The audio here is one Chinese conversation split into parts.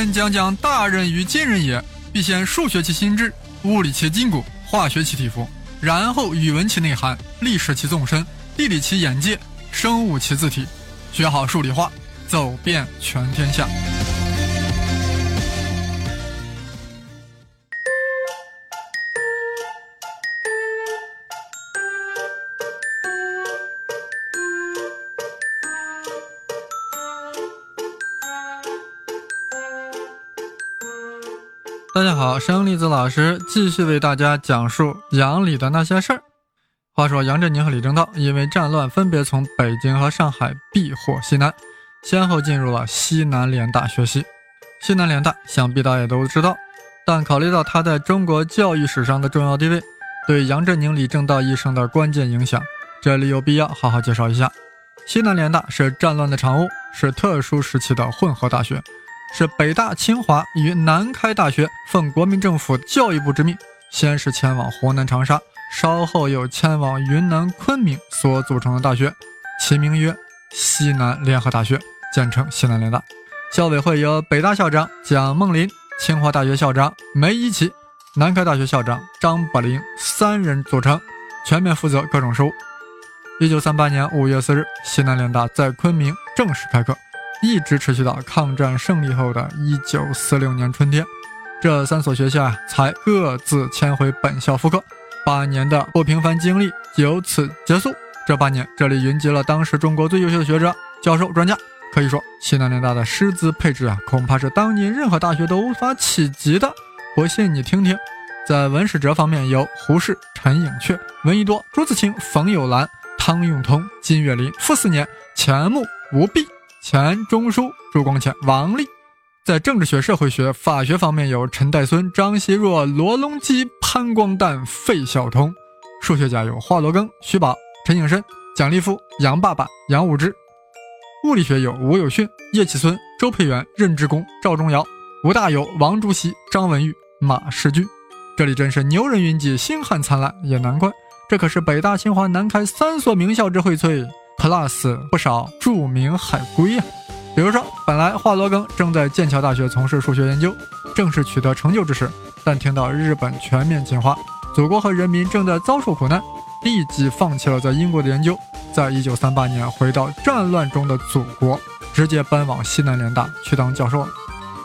先讲讲大任于今人也，必先数学其心智，物理其筋骨，化学其体肤，然后语文其内涵，历史其纵深，地理其眼界，生物其字体，学好数理化，走遍全天下。大家好，生栗子老师继续为大家讲述杨里的那些事儿。话说杨振宁和李政道因为战乱，分别从北京和上海避祸西南，先后进入了西南联大学习。西南联大想必大家也都知道，但考虑到他在中国教育史上的重要地位，对杨振宁、李政道一生的关键影响，这里有必要好好介绍一下。西南联大是战乱的产物，是特殊时期的混合大学。是北大、清华与南开大学奉国民政府教育部之命，先是前往湖南长沙，稍后又迁往云南昆明所组成的大学，其名曰西南联合大学，简称西南联大。校委会由北大校长蒋梦麟、清华大学校长梅贻琦、南开大学校长张伯苓三人组成，全面负责各种事务。一九三八年五月四日，西南联大在昆明正式开课。一直持续到抗战胜利后的一九四六年春天，这三所学校啊才各自迁回本校复课。八年的不平凡经历就此结束。这八年，这里云集了当时中国最优秀的学者、教授、专家，可以说西南联大的师资配置啊，恐怕是当今任何大学都无法企及的。不信你听听，在文史哲方面有胡适、陈寅恪、闻一多、朱自清、冯友兰、汤用彤、金岳霖、傅斯年、钱穆、吴弼。钱钟书、朱光潜、王力，在政治学、社会学、法学方面有陈岱孙、张奚若、罗隆基、潘光旦、费孝通；数学家有华罗庚、徐宝、陈景深、蒋立夫、杨爸爸、杨武之；物理学有吴有训、叶企孙、周培源、任之恭、赵忠尧；吴大有、王竹溪、张文玉、马世俊。这里真是牛人云集，星汉灿烂，也难怪，这可是北大、清华、南开三所名校之荟萃。plus 不少著名海归呀，比如说，本来华罗庚正在剑桥大学从事数学研究，正是取得成就之时，但听到日本全面侵华，祖国和人民正在遭受苦难，立即放弃了在英国的研究，在一九三八年回到战乱中的祖国，直接奔往西南联大去当教授了。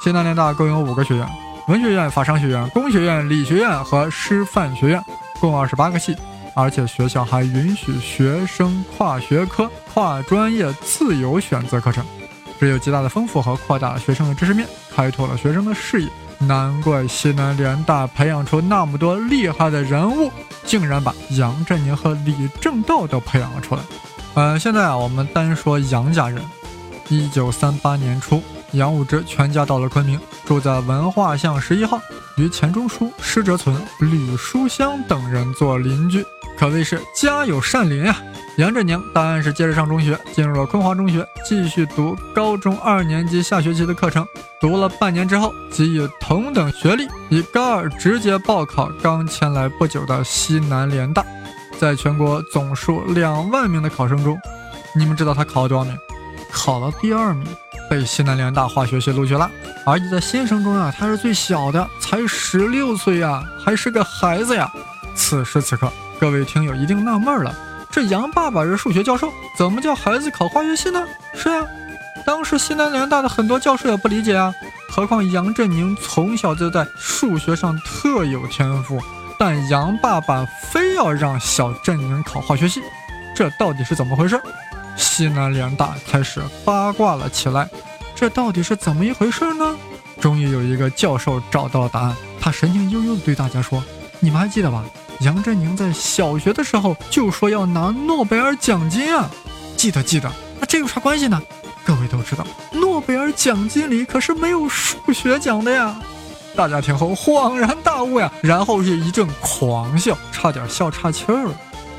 西南联大共有五个学院：文学院、法商学院、工学院、理学院和师范学院，共二十八个系。而且学校还允许学生跨学科、跨专业自由选择课程，这有极大的丰富和扩大了学生的知识面，开拓了学生的视野。难怪西南联大培养出那么多厉害的人物，竟然把杨振宁和李政道都培养了出来。呃，现在啊，我们单说杨家人。一九三八年初，杨武之全家到了昆明，住在文化巷十一号，与钱钟书、施哲存、吕书香等人做邻居。可谓是家有善邻呀。杨振宁答案是接着上中学，进入了昆华中学，继续读高中二年级下学期的课程。读了半年之后，即以同等学历，以高二直接报考刚迁来不久的西南联大。在全国总数两万名的考生中，你们知道他考了多少名？考了第二名，被西南联大化学系录取了。而且在新生中啊，他是最小的，才十六岁呀，还是个孩子呀。此时此刻。各位听友一定纳闷了，这杨爸爸是数学教授，怎么叫孩子考化学系呢？是呀，当时西南联大的很多教授也不理解啊，何况杨振宁从小就在数学上特有天赋，但杨爸爸非要让小振宁考化学系，这到底是怎么回事？西南联大开始八卦了起来，这到底是怎么一回事呢？终于有一个教授找到了答案，他神情悠悠地对大家说：“你们还记得吧？”杨振宁在小学的时候就说要拿诺贝尔奖金啊，记得记得，那这有啥关系呢？各位都知道，诺贝尔奖金里可是没有数学奖的呀。大家听后恍然大悟呀，然后是一阵狂笑，差点笑岔气儿了。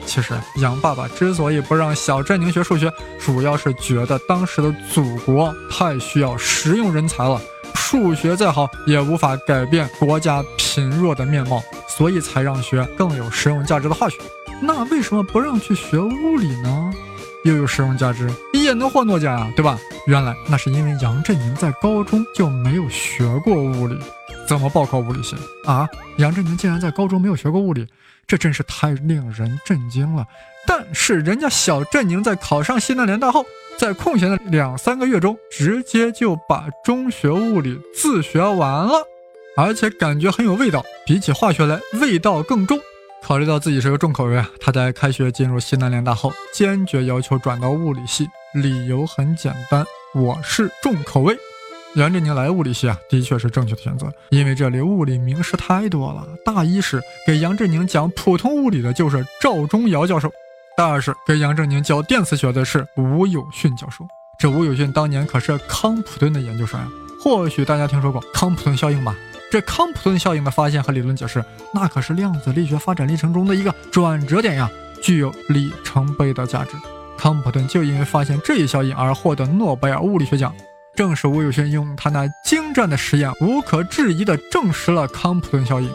其实杨爸爸之所以不让小振宁学数学，主要是觉得当时的祖国太需要实用人才了，数学再好也无法改变国家贫弱的面貌。所以才让学更有实用价值的化学，那为什么不让去学物理呢？又有实用价值，也能获诺奖啊，对吧？原来那是因为杨振宁在高中就没有学过物理，怎么报考物理系啊？杨振宁竟然在高中没有学过物理，这真是太令人震惊了。但是人家小振宁在考上西南联大后，在空闲的两三个月中，直接就把中学物理自学完了，而且感觉很有味道，比起化学来味道更重。考虑到自己是个重口味啊，他在开学进入西南联大后，坚决要求转到物理系。理由很简单，我是重口味。杨振宁来物理系啊，的确是正确的选择，因为这里物理名师太多了。大一时给杨振宁讲普通物理的就是赵忠尧教授，大二时给杨振宁教电磁学的是吴有训教授。这吴有训当年可是康普顿的研究生啊，或许大家听说过康普顿效应吧？这康普顿效应的发现和理论解释，那可是量子力学发展历程中的一个转折点呀，具有里程碑的价值。康普顿就因为发现这一效应而获得诺贝尔物理学奖。正是吴有训用他那精湛的实验，无可置疑地证实了康普顿效应。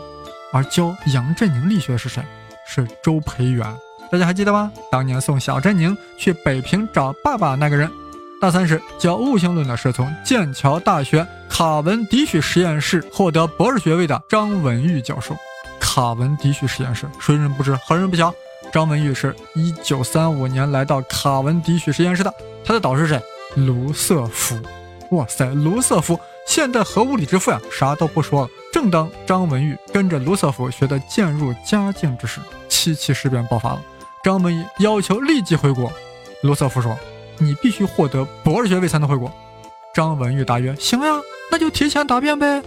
而教杨振宁力学是谁？是周培源。大家还记得吗？当年送小振宁去北平找爸爸那个人。大三时教物性论的是从剑桥大学卡文迪许实验室获得博士学位的张文玉教授。卡文迪许实验室，谁人不知，何人不晓？张文玉是一九三五年来到卡文迪许实验室的，他的导师谁？卢瑟福。哇塞，卢瑟福，现代核物理之父呀！啥都不说了，正当张文玉跟着卢瑟福学的渐入佳境之时，七七事变爆发了。张文玉要求立即回国，卢瑟福说。你必须获得博士学位才能回国。张文玉答曰：“行呀，那就提前答辩呗。”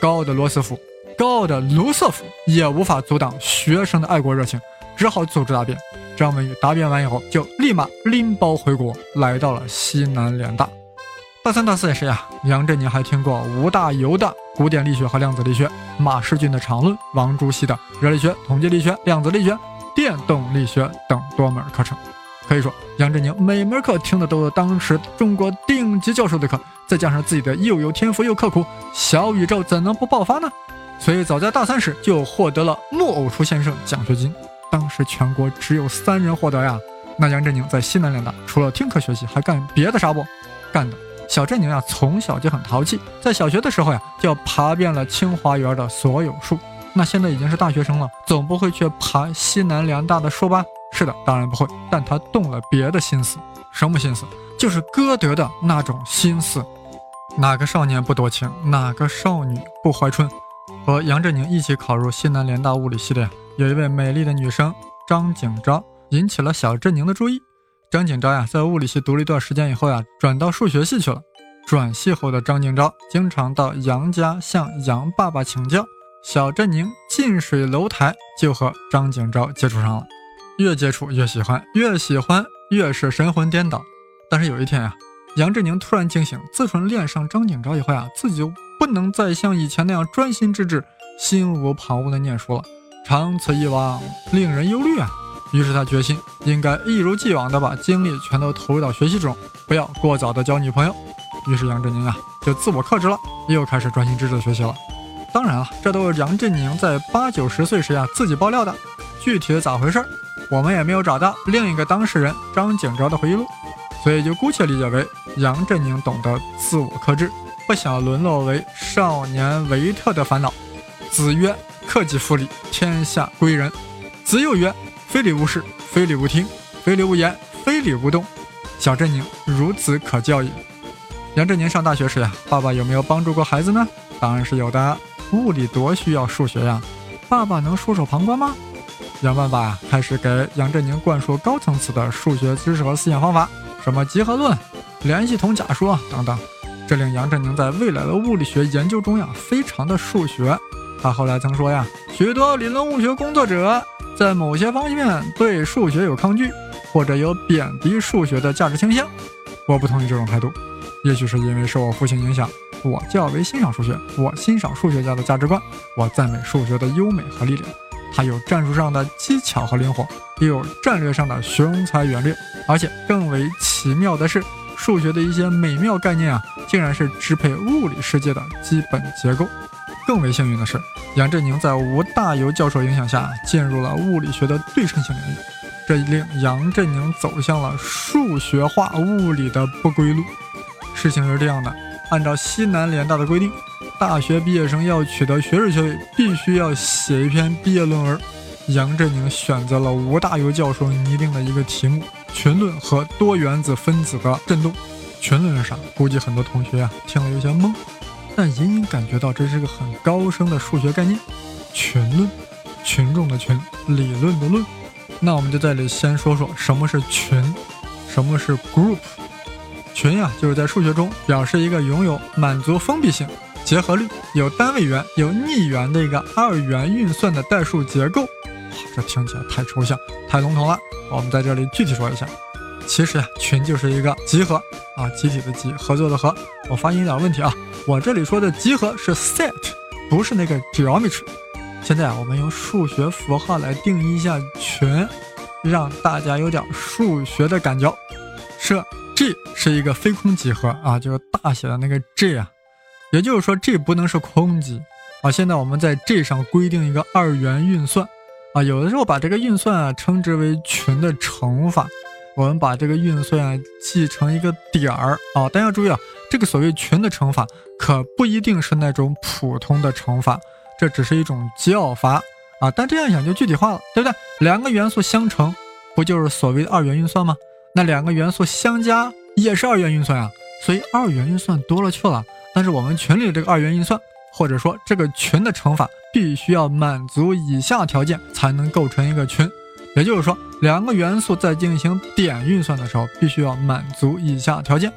高傲的罗斯福、高傲的卢瑟福也无法阻挡学生的爱国热情，只好组织答辩。张文玉答辩完以后，就立马拎包回国，来到了西南联大。大三、大四也是呀。杨振宁还听过吴大猷的古典力学和量子力学，马世俊的长论，王朱熹的热力学、统计力学、量子力学、电动力学等多门课程。可以说，杨振宁每门课听的都是当时中国顶级教授的课，再加上自己的又有天赋又刻苦，小宇宙怎能不爆发呢？所以早在大三时就获得了木偶出先生奖学金，当时全国只有三人获得呀。那杨振宁在西南联大除了听课学习，还干别的啥不？干的。小振宁呀，从小就很淘气，在小学的时候呀，就爬遍了清华园的所有树。那现在已经是大学生了，总不会去爬西南联大的树吧？是的，当然不会。但他动了别的心思，什么心思？就是歌德的那种心思。哪个少年不多情？哪个少女不怀春？和杨振宁一起考入西南联大物理系的呀，有一位美丽的女生张景昭，引起了小振宁的注意。张景昭呀，在物理系读了一段时间以后呀，转到数学系去了。转系后的张景昭经常到杨家向杨爸爸请教。小振宁近水楼台，就和张景昭接触上了。越接触越喜欢，越喜欢越是神魂颠倒。但是有一天呀，杨振宁突然惊醒，自从恋上张景昭以后呀，自己就不能再像以前那样专心致志、心无旁骛的念书了。长此以往，令人忧虑啊。于是他决心，应该一如既往的把精力全都投入到学习中，不要过早的交女朋友。于是杨振宁啊，就自我克制了，又开始专心致志的学习了。当然了，这都是杨振宁在八九十岁时呀自己爆料的，具体的咋回事？我们也没有找到另一个当事人张景昭的回忆录，所以就姑且理解为杨振宁懂得自我克制，不想沦落为少年维特的烦恼。子曰：“克己复礼，天下归仁。”子又曰：“非礼勿视，非礼勿听，非礼勿言，非礼勿动。”小振宁孺子可教也。杨振宁上大学时呀，爸爸有没有帮助过孩子呢？当然是有的。物理多需要数学呀，爸爸能袖手旁观吗？杨爸爸开始给杨振宁灌输高层次的数学知识和思想方法，什么集合论、联系统假说等等，这令杨振宁在未来的物理学研究中呀非常的数学。他后来曾说呀，许多理论物学工作者在某些方面对数学有抗拒，或者有贬低数学的价值倾向。我不同意这种态度，也许是因为受我父亲影响，我较为欣赏数学，我欣赏数学家的价值观，我赞美数学的优美和力量。它有战术上的技巧和灵活，也有战略上的雄才远略，而且更为奇妙的是，数学的一些美妙概念啊，竟然是支配物理世界的基本结构。更为幸运的是，杨振宁在吴大猷教授影响下，进入了物理学的对称性领域。这令杨振宁走向了数学化物理的不归路。事情是这样的，按照西南联大的规定，大学毕业生要取得学士学位，必须要写一篇毕业论文。杨振宁选择了吴大猷教授拟定的一个题目：群论和多原子分子的振动。群论是啥？估计很多同学啊听了有些懵，但隐隐感觉到这是个很高深的数学概念。群论，群众的群，理论的论。那我们就在这里先说说什么是群，什么是 group。群呀，就是在数学中表示一个拥有满足封闭性、结合律、有单位元、有逆元的一个二元运算的代数结构。这听起来太抽象、太笼统了。我们在这里具体说一下。其实呀，群就是一个集合啊，集体的集，合作的合。我发音有点问题啊，我这里说的集合是 set，不是那个 geometry。现在啊，我们用数学符号来定义一下群，让大家有点数学的感觉。设 G 是一个非空集合啊，就是大写的那个 G 啊，也就是说 G 不能是空集啊。现在我们在 G 上规定一个二元运算啊，有的时候把这个运算啊称之为群的乘法。我们把这个运算啊记成一个点儿啊，但要注意啊，这个所谓群的乘法可不一定是那种普通的乘法，这只是一种叫法啊。但这样想就具体化了，对不对？两个元素相乘，不就是所谓的二元运算吗？那两个元素相加也是二元运算啊。所以二元运算多了去了。但是我们群里的这个二元运算，或者说这个群的乘法，必须要满足以下条件才能构成一个群。也就是说，两个元素在进行点运算的时候，必须要满足以下条件：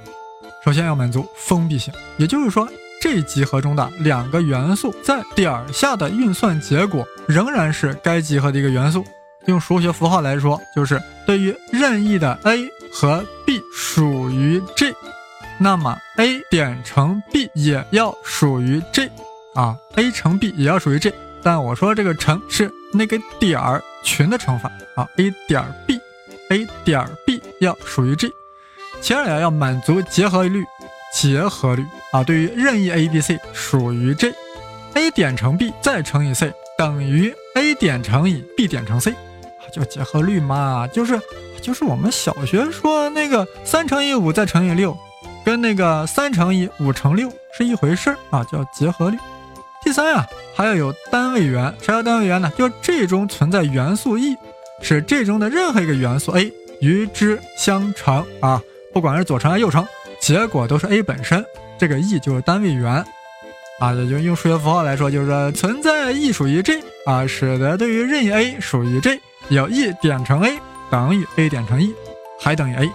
首先要满足封闭性，也就是说，这集合中的两个元素在点下的运算结果仍然是该集合的一个元素。用数学符号来说，就是对于任意的 a 和 b 属于 G，那么 a 点乘 b 也要属于 G，啊，a 乘 b 也要属于 G。但我说这个乘是那个点儿。群的乘法啊，a 点 b，a 点 b 要属于 G，其二呀要满足结合律，结合律啊，对于任意 a、b、c 属于 G，a 点乘 b 再乘以 c 等于 a 点乘以 b 点乘 c，就结合律嘛，就是就是我们小学说那个三乘以五再乘以六，跟那个三乘以五乘六是一回事啊，叫结合律。第三呀，还要有单位元。啥叫单位元呢？就这中存在元素 e，使这中的任何一个元素 a 与之相乘啊，不管是左乘还是右乘，结果都是 a 本身。这个 e 就是单位元啊，也就用数学符号来说，就是存在 e 属于 G 啊，使得对于任意 a 属于 G，有 e 点乘 a 等于 a 点乘 e，还等于 a。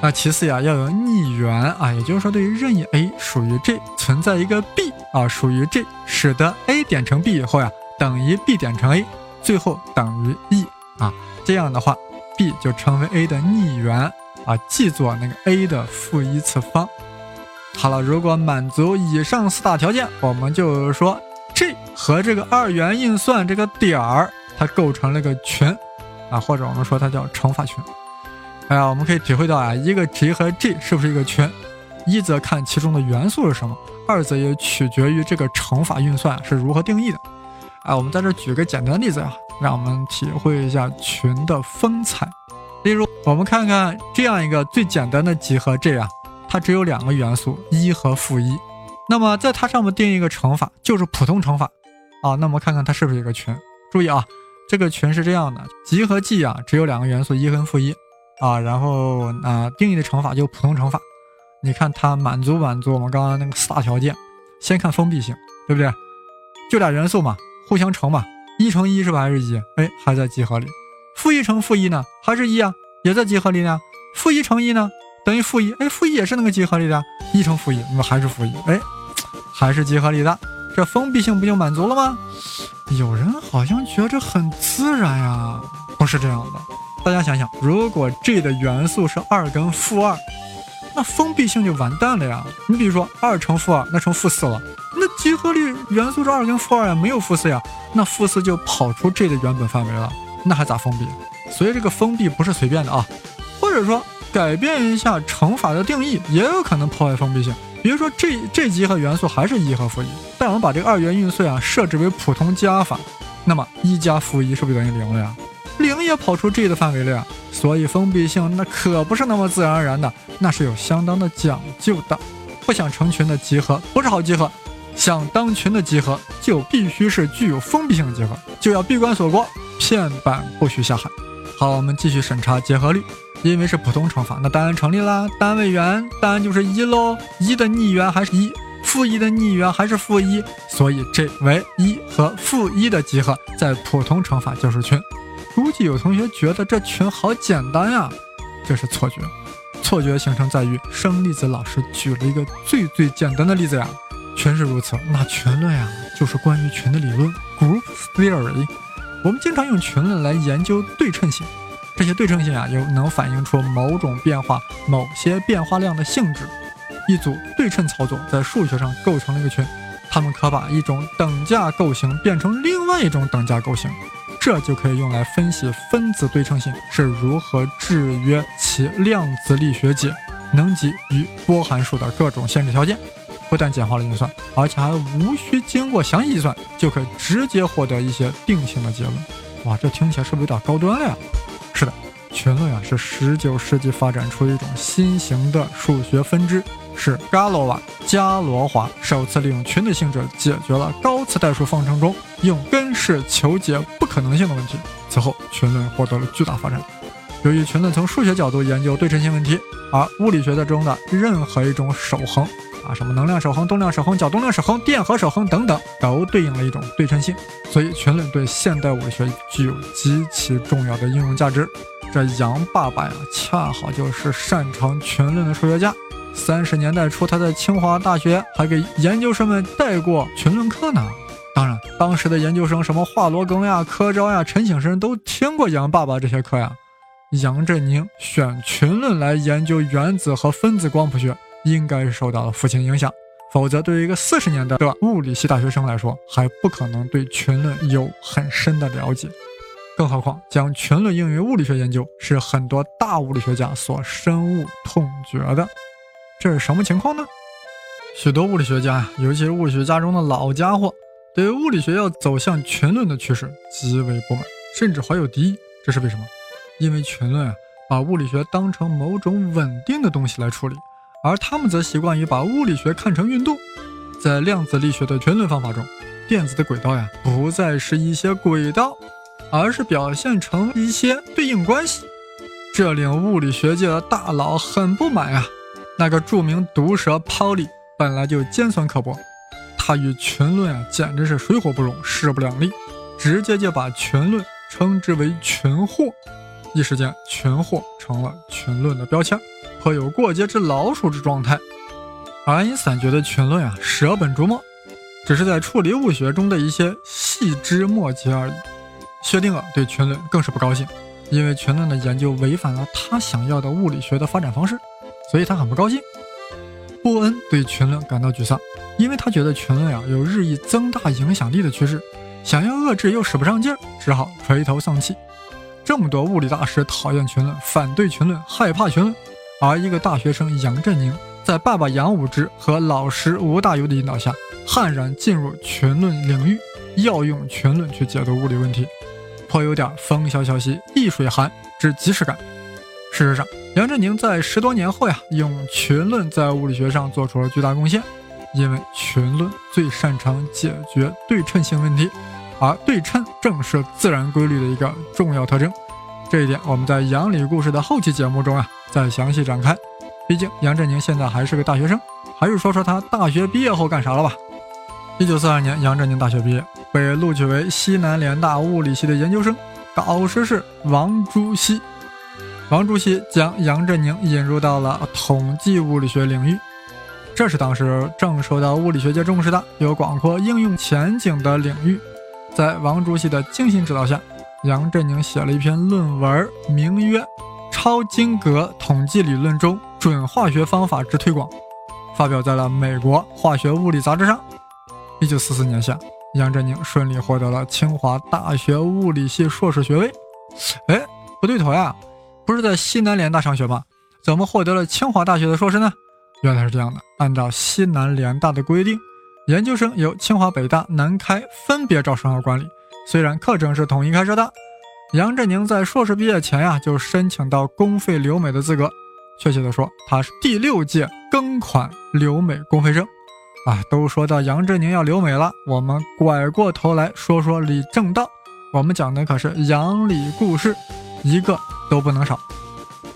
那其次呀，要有逆元啊，也就是说，对于任意 a 属于 G，存在一个 b 啊属于 G，使得 a 点乘 b 以后呀，等于 b 点乘 a，最后等于 e 啊，这样的话，b 就成为 a 的逆元啊，记作那个 a 的负一次方。好了，如果满足以上四大条件，我们就说 G 和这个二元运算这个点儿，它构成了个群啊，或者我们说它叫乘法群。哎呀，我们可以体会到啊，一个 G 和 G 是不是一个群？一则看其中的元素是什么，二则也取决于这个乘法运算是如何定义的。哎，我们在这举个简单例子啊，让我们体会一下群的风采。例如，我们看看这样一个最简单的集合 G 啊，它只有两个元素一和负一。那么在它上面定义一个乘法，就是普通乘法啊。那么看看它是不是一个群？注意啊，这个群是这样的：集合 G 啊，只有两个元素一和负一。啊，然后啊，定义的乘法就普通乘法，你看它满足满足我们刚刚那个四大条件。先看封闭性，对不对？就俩元素嘛，互相乘嘛，一乘一是吧？还是一？哎，还在集合里。负一乘负一呢？还是一啊？也在集合里呢。负一乘一呢？等于负一。哎，负一也是那个集合里的。一乘负一，那么还是负一。哎，还是集合里的。这封闭性不就满足了吗？有人好像觉着很自然呀，不是这样的。大家想想，如果 G 的元素是二跟负二，那封闭性就完蛋了呀。你比如说二乘负二，那成负四了。那集合里元素是二跟负二呀，没有负四呀，那负四就跑出 G 的原本范围了，那还咋封闭？所以这个封闭不是随便的啊。或者说改变一下乘法的定义，也有可能破坏封闭性。比如说 G 这集合元素还是一和负一，但我们把这个二元运算啊设置为普通加法，那么一加负一是不是等于零了呀？零也跑出 G 的范围了呀。所以封闭性那可不是那么自然而然的，那是有相当的讲究的。不想成群的集合不是好集合，想当群的集合就必须是具有封闭性的集合，就要闭关锁国，片板不许下海。好，我们继续审查结合律，因为是普通乘法，那答案成立啦。单位元答案就是一喽，一的逆元还是一，负一的逆元还是负一，所以这为一和负一的集合，在普通乘法就是群。估计有同学觉得这群好简单呀，这是错觉。错觉形成在于生粒子老师举了一个最最简单的例子呀。群是如此，那群论呀就是关于群的理论，group theory。我们经常用群论来研究对称性，这些对称性啊，又能反映出某种变化、某些变化量的性质。一组对称操作在数学上构成了一个群，它们可把一种等价构型变成另外一种等价构型，这就可以用来分析分子对称性是如何制约其量子力学解能级与波函数的各种限制条件。不但简化了运算，而且还无需经过详细计算，就可以直接获得一些定性的结论。哇，这听起来是不是有点高端了呀？是的，群论啊是十九世纪发展出一种新型的数学分支，是伽罗瓦伽罗华首次利用群的性质解决了高次代数方程中用根式求解不可能性的问题。此后，群论获得了巨大发展。由于群论从数学角度研究对称性问题，而物理学的中的任何一种守恒。啊，什么能量守恒、动量守恒、角动量守恒、电荷守恒等等，都对应了一种对称性。所以群论对现代物理学具有极其重要的应用价值。这杨爸爸呀，恰好就是擅长群论的数学家。三十年代初，他在清华大学还给研究生们带过群论课呢。当然，当时的研究生什么华罗庚呀、柯昭呀、陈省身都听过杨爸爸这些课呀。杨振宁选群论来研究原子和分子光谱学。应该是受到了父亲影响，否则对于一个四十年代的物理系大学生来说，还不可能对群论有很深的了解。更何况将群论应用于物理学研究，是很多大物理学家所深恶痛绝的。这是什么情况呢？许多物理学家，尤其是物理学家中的老家伙，对物理学要走向群论的趋势极为不满，甚至怀有敌意。这是为什么？因为群论啊，把物理学当成某种稳定的东西来处理。而他们则习惯于把物理学看成运动，在量子力学的群论方法中，电子的轨道呀，不再是一些轨道，而是表现成一些对应关系。这令物理学界的大佬很不满呀。那个著名毒蛇 Pauli 本来就尖酸刻薄，他与群论啊简直是水火不容，势不两立，直接就把群论称之为群祸。一时间，群祸成了群论的标签。颇有过街之老鼠之状态。爱因斯坦觉得群论啊，舍本逐末，只是在处理物学中的一些细枝末节而已。薛定谔对群论更是不高兴，因为群论的研究违反了他想要的物理学的发展方式，所以他很不高兴。波恩对群论感到沮丧，因为他觉得群论啊有日益增大影响力的趋势，想要遏制又使不上劲儿，只好垂头丧气。这么多物理大师讨厌群论，反对群论，害怕群论。而一个大学生杨振宁，在爸爸杨武之和老师吴大猷的引导下，悍然进入群论领域，要用群论去解读物理问题，颇有点风萧萧兮易水寒之即视感。事实上，杨振宁在十多年后呀，用群论在物理学上做出了巨大贡献，因为群论最擅长解决对称性问题，而对称正是自然规律的一个重要特征。这一点，我们在杨理故事的后期节目中啊。再详细展开，毕竟杨振宁现在还是个大学生，还是说说他大学毕业后干啥了吧。一九四二年，杨振宁大学毕业，被录取为西南联大物理系的研究生，导师是王朱熹。王朱熹将杨振宁引入到了统计物理学领域，这是当时正受到物理学界重视的、有广阔应用前景的领域。在王主席的精心指导下，杨振宁写了一篇论文，名曰。超晶格统计理论中准化学方法之推广，发表在了美国化学物理杂志上。一九四四年夏，杨振宁顺利获得了清华大学物理系硕士学位。哎，不对头呀，不是在西南联大上学吗？怎么获得了清华大学的硕士呢？原来是这样的，按照西南联大的规定，研究生由清华、北大、南开分别招生和管理。虽然课程是统一开设的。杨振宁在硕士毕业前呀，就申请到公费留美的资格。确切的说，他是第六届庚款留美公费生。啊，都说到杨振宁要留美了，我们拐过头来说说李政道。我们讲的可是杨李故事，一个都不能少。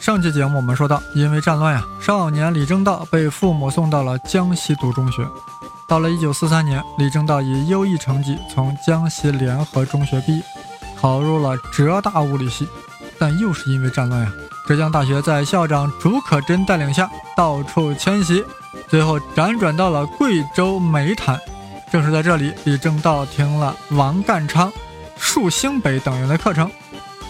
上期节目我们说到，因为战乱呀，少年李政道被父母送到了江西读中学。到了1943年，李政道以优异成绩从江西联合中学毕业。考入了浙大物理系，但又是因为战乱呀。浙江大学在校长竺可桢带领下到处迁徙，最后辗转到了贵州湄潭。正是在这里，李政道听了王淦昌、束星北等人的课程，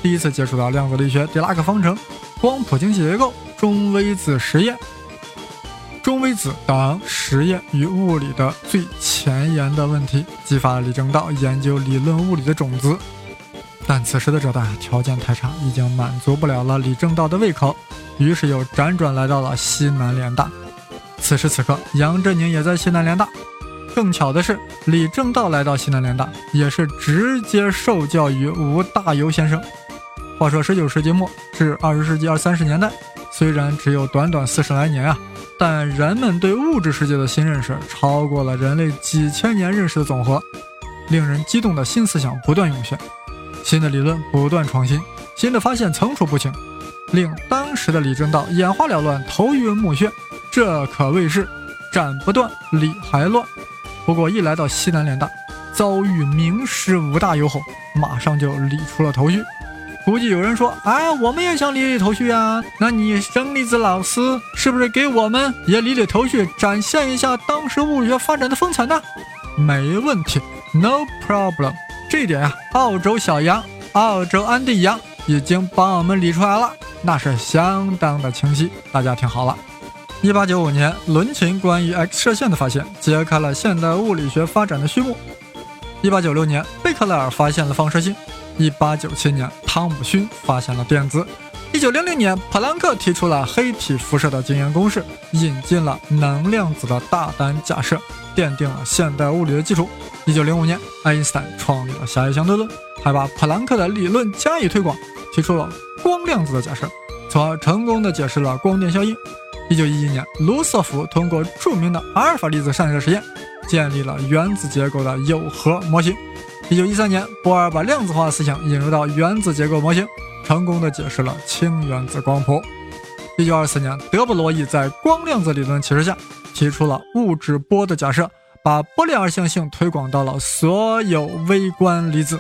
第一次接触到量子力学、狄拉克方程、光谱经济结构、中微子实验、中微子等实验与物理的最前沿的问题，激发了李政道研究理论物理的种子。但此时的浙大条件太差，已经满足不了了李政道的胃口，于是又辗转来到了西南联大。此时此刻，杨振宁也在西南联大。更巧的是，李政道来到西南联大，也是直接受教于吴大猷先生。话说，十九世纪末至二十世纪二三十年代，虽然只有短短四十来年啊，但人们对物质世界的新认识超过了人类几千年认识的总和，令人激动的新思想不断涌现。新的理论不断创新，新的发现层出不穷，令当时的李政道眼花缭乱、头晕目眩。这可谓是斩不断，理还乱。不过一来到西南联大，遭遇名师吴大猷后，马上就理出了头绪。估计有人说：“哎，我们也想理理头绪啊！那你生粒子老师是不是给我们也理理头绪，展现一下当时物理学发展的风采呢？”没问题，No problem。这一点呀，澳洲小杨、澳洲安迪杨已经帮我们理出来了，那是相当的清晰。大家听好了，一八九五年，伦琴关于 X 射线的发现，揭开了现代物理学发展的序幕。一八九六年，贝克莱尔发现了放射性。一八九七年，汤姆逊发现了电子。一九零零年，普朗克提出了黑体辐射的经验公式，引进了能量子的大胆假设，奠定了现代物理的基础。一九零五年，爱因斯坦创立了狭义相对论，还把普朗克的理论加以推广，提出了光量子的假设，从而成功的解释了光电效应。一九一一年，卢瑟福通过著名的阿尔法粒子散射实验，建立了原子结构的有核模型。一九一三年，波尔把量子化思想引入到原子结构模型，成功的解释了氢原子光谱。一九二四年，德布罗意在光量子理论启示下，提出了物质波的假设。把波粒二象性推广到了所有微观粒子，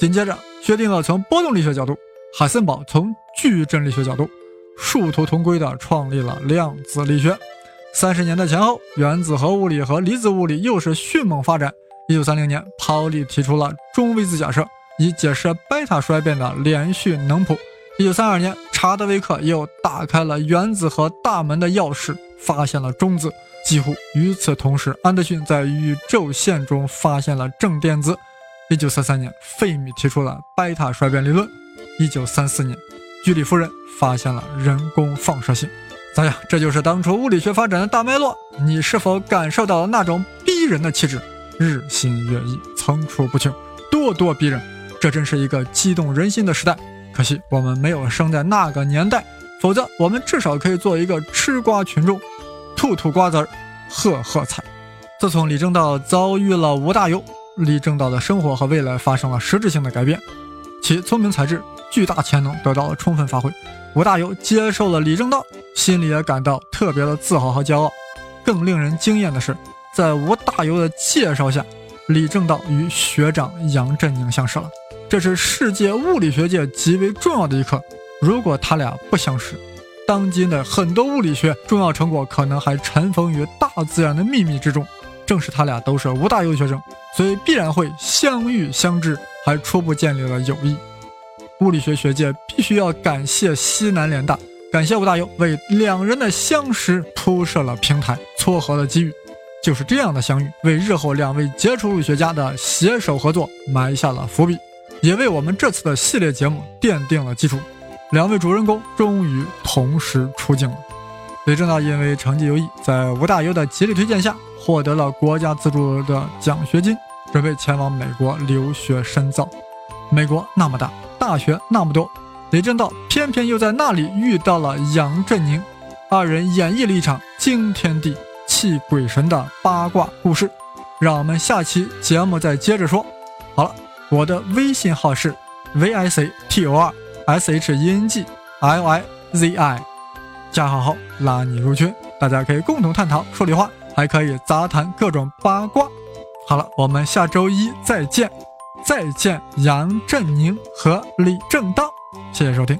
紧接着确定了从波动力学角度，海森堡从矩阵力学角度殊途同归的创立了量子力学。三十年代前后，原子核物理和离子物理又是迅猛发展。一九三零年，泡利提出了中微子假设，以解释贝塔衰变的连续能谱。一九三二年，查德威克又打开了原子核大门的钥匙，发现了中子。几乎与此同时，安德逊在宇宙线中发现了正电子。一九三三年，费米提出了贝塔衰变理论。一九三四年，居里夫人发现了人工放射性。咋样？这就是当初物理学发展的大脉络。你是否感受到了那种逼人的气质？日新月异，层出不穷，咄咄逼人。这真是一个激动人心的时代。可惜我们没有生在那个年代，否则我们至少可以做一个吃瓜群众。吐吐瓜子儿，喝喝彩。自从李政道遭遇了吴大猷，李政道的生活和未来发生了实质性的改变，其聪明才智、巨大潜能得到了充分发挥。吴大猷接受了李政道，心里也感到特别的自豪和骄傲。更令人惊艳的是，在吴大猷的介绍下，李政道与学长杨振宁相识了。这是世界物理学界极为重要的一刻。如果他俩不相识，当今的很多物理学重要成果可能还尘封于大自然的秘密之中。正是他俩都是吴大猷学生，所以必然会相遇相知，还初步建立了友谊。物理学学界必须要感谢西南联大，感谢吴大猷为两人的相识铺设了平台，撮合了机遇。就是这样的相遇，为日后两位杰出物理学家的携手合作埋下了伏笔，也为我们这次的系列节目奠定了基础。两位主人公终于同时出镜了。李政道因为成绩优异，在吴大猷的极力推荐下，获得了国家资助的奖学金，准备前往美国留学深造。美国那么大，大学那么多，李政道偏偏又在那里遇到了杨振宁，二人演绎了一场惊天地泣鬼神的八卦故事。让我们下期节目再接着说。好了，我的微信号是 v i c t o r s h e n g l i z i，加好后拉你入群，大家可以共同探讨说理话，还可以杂谈各种八卦。好了，我们下周一再见，再见杨振宁和李正道，谢谢收听。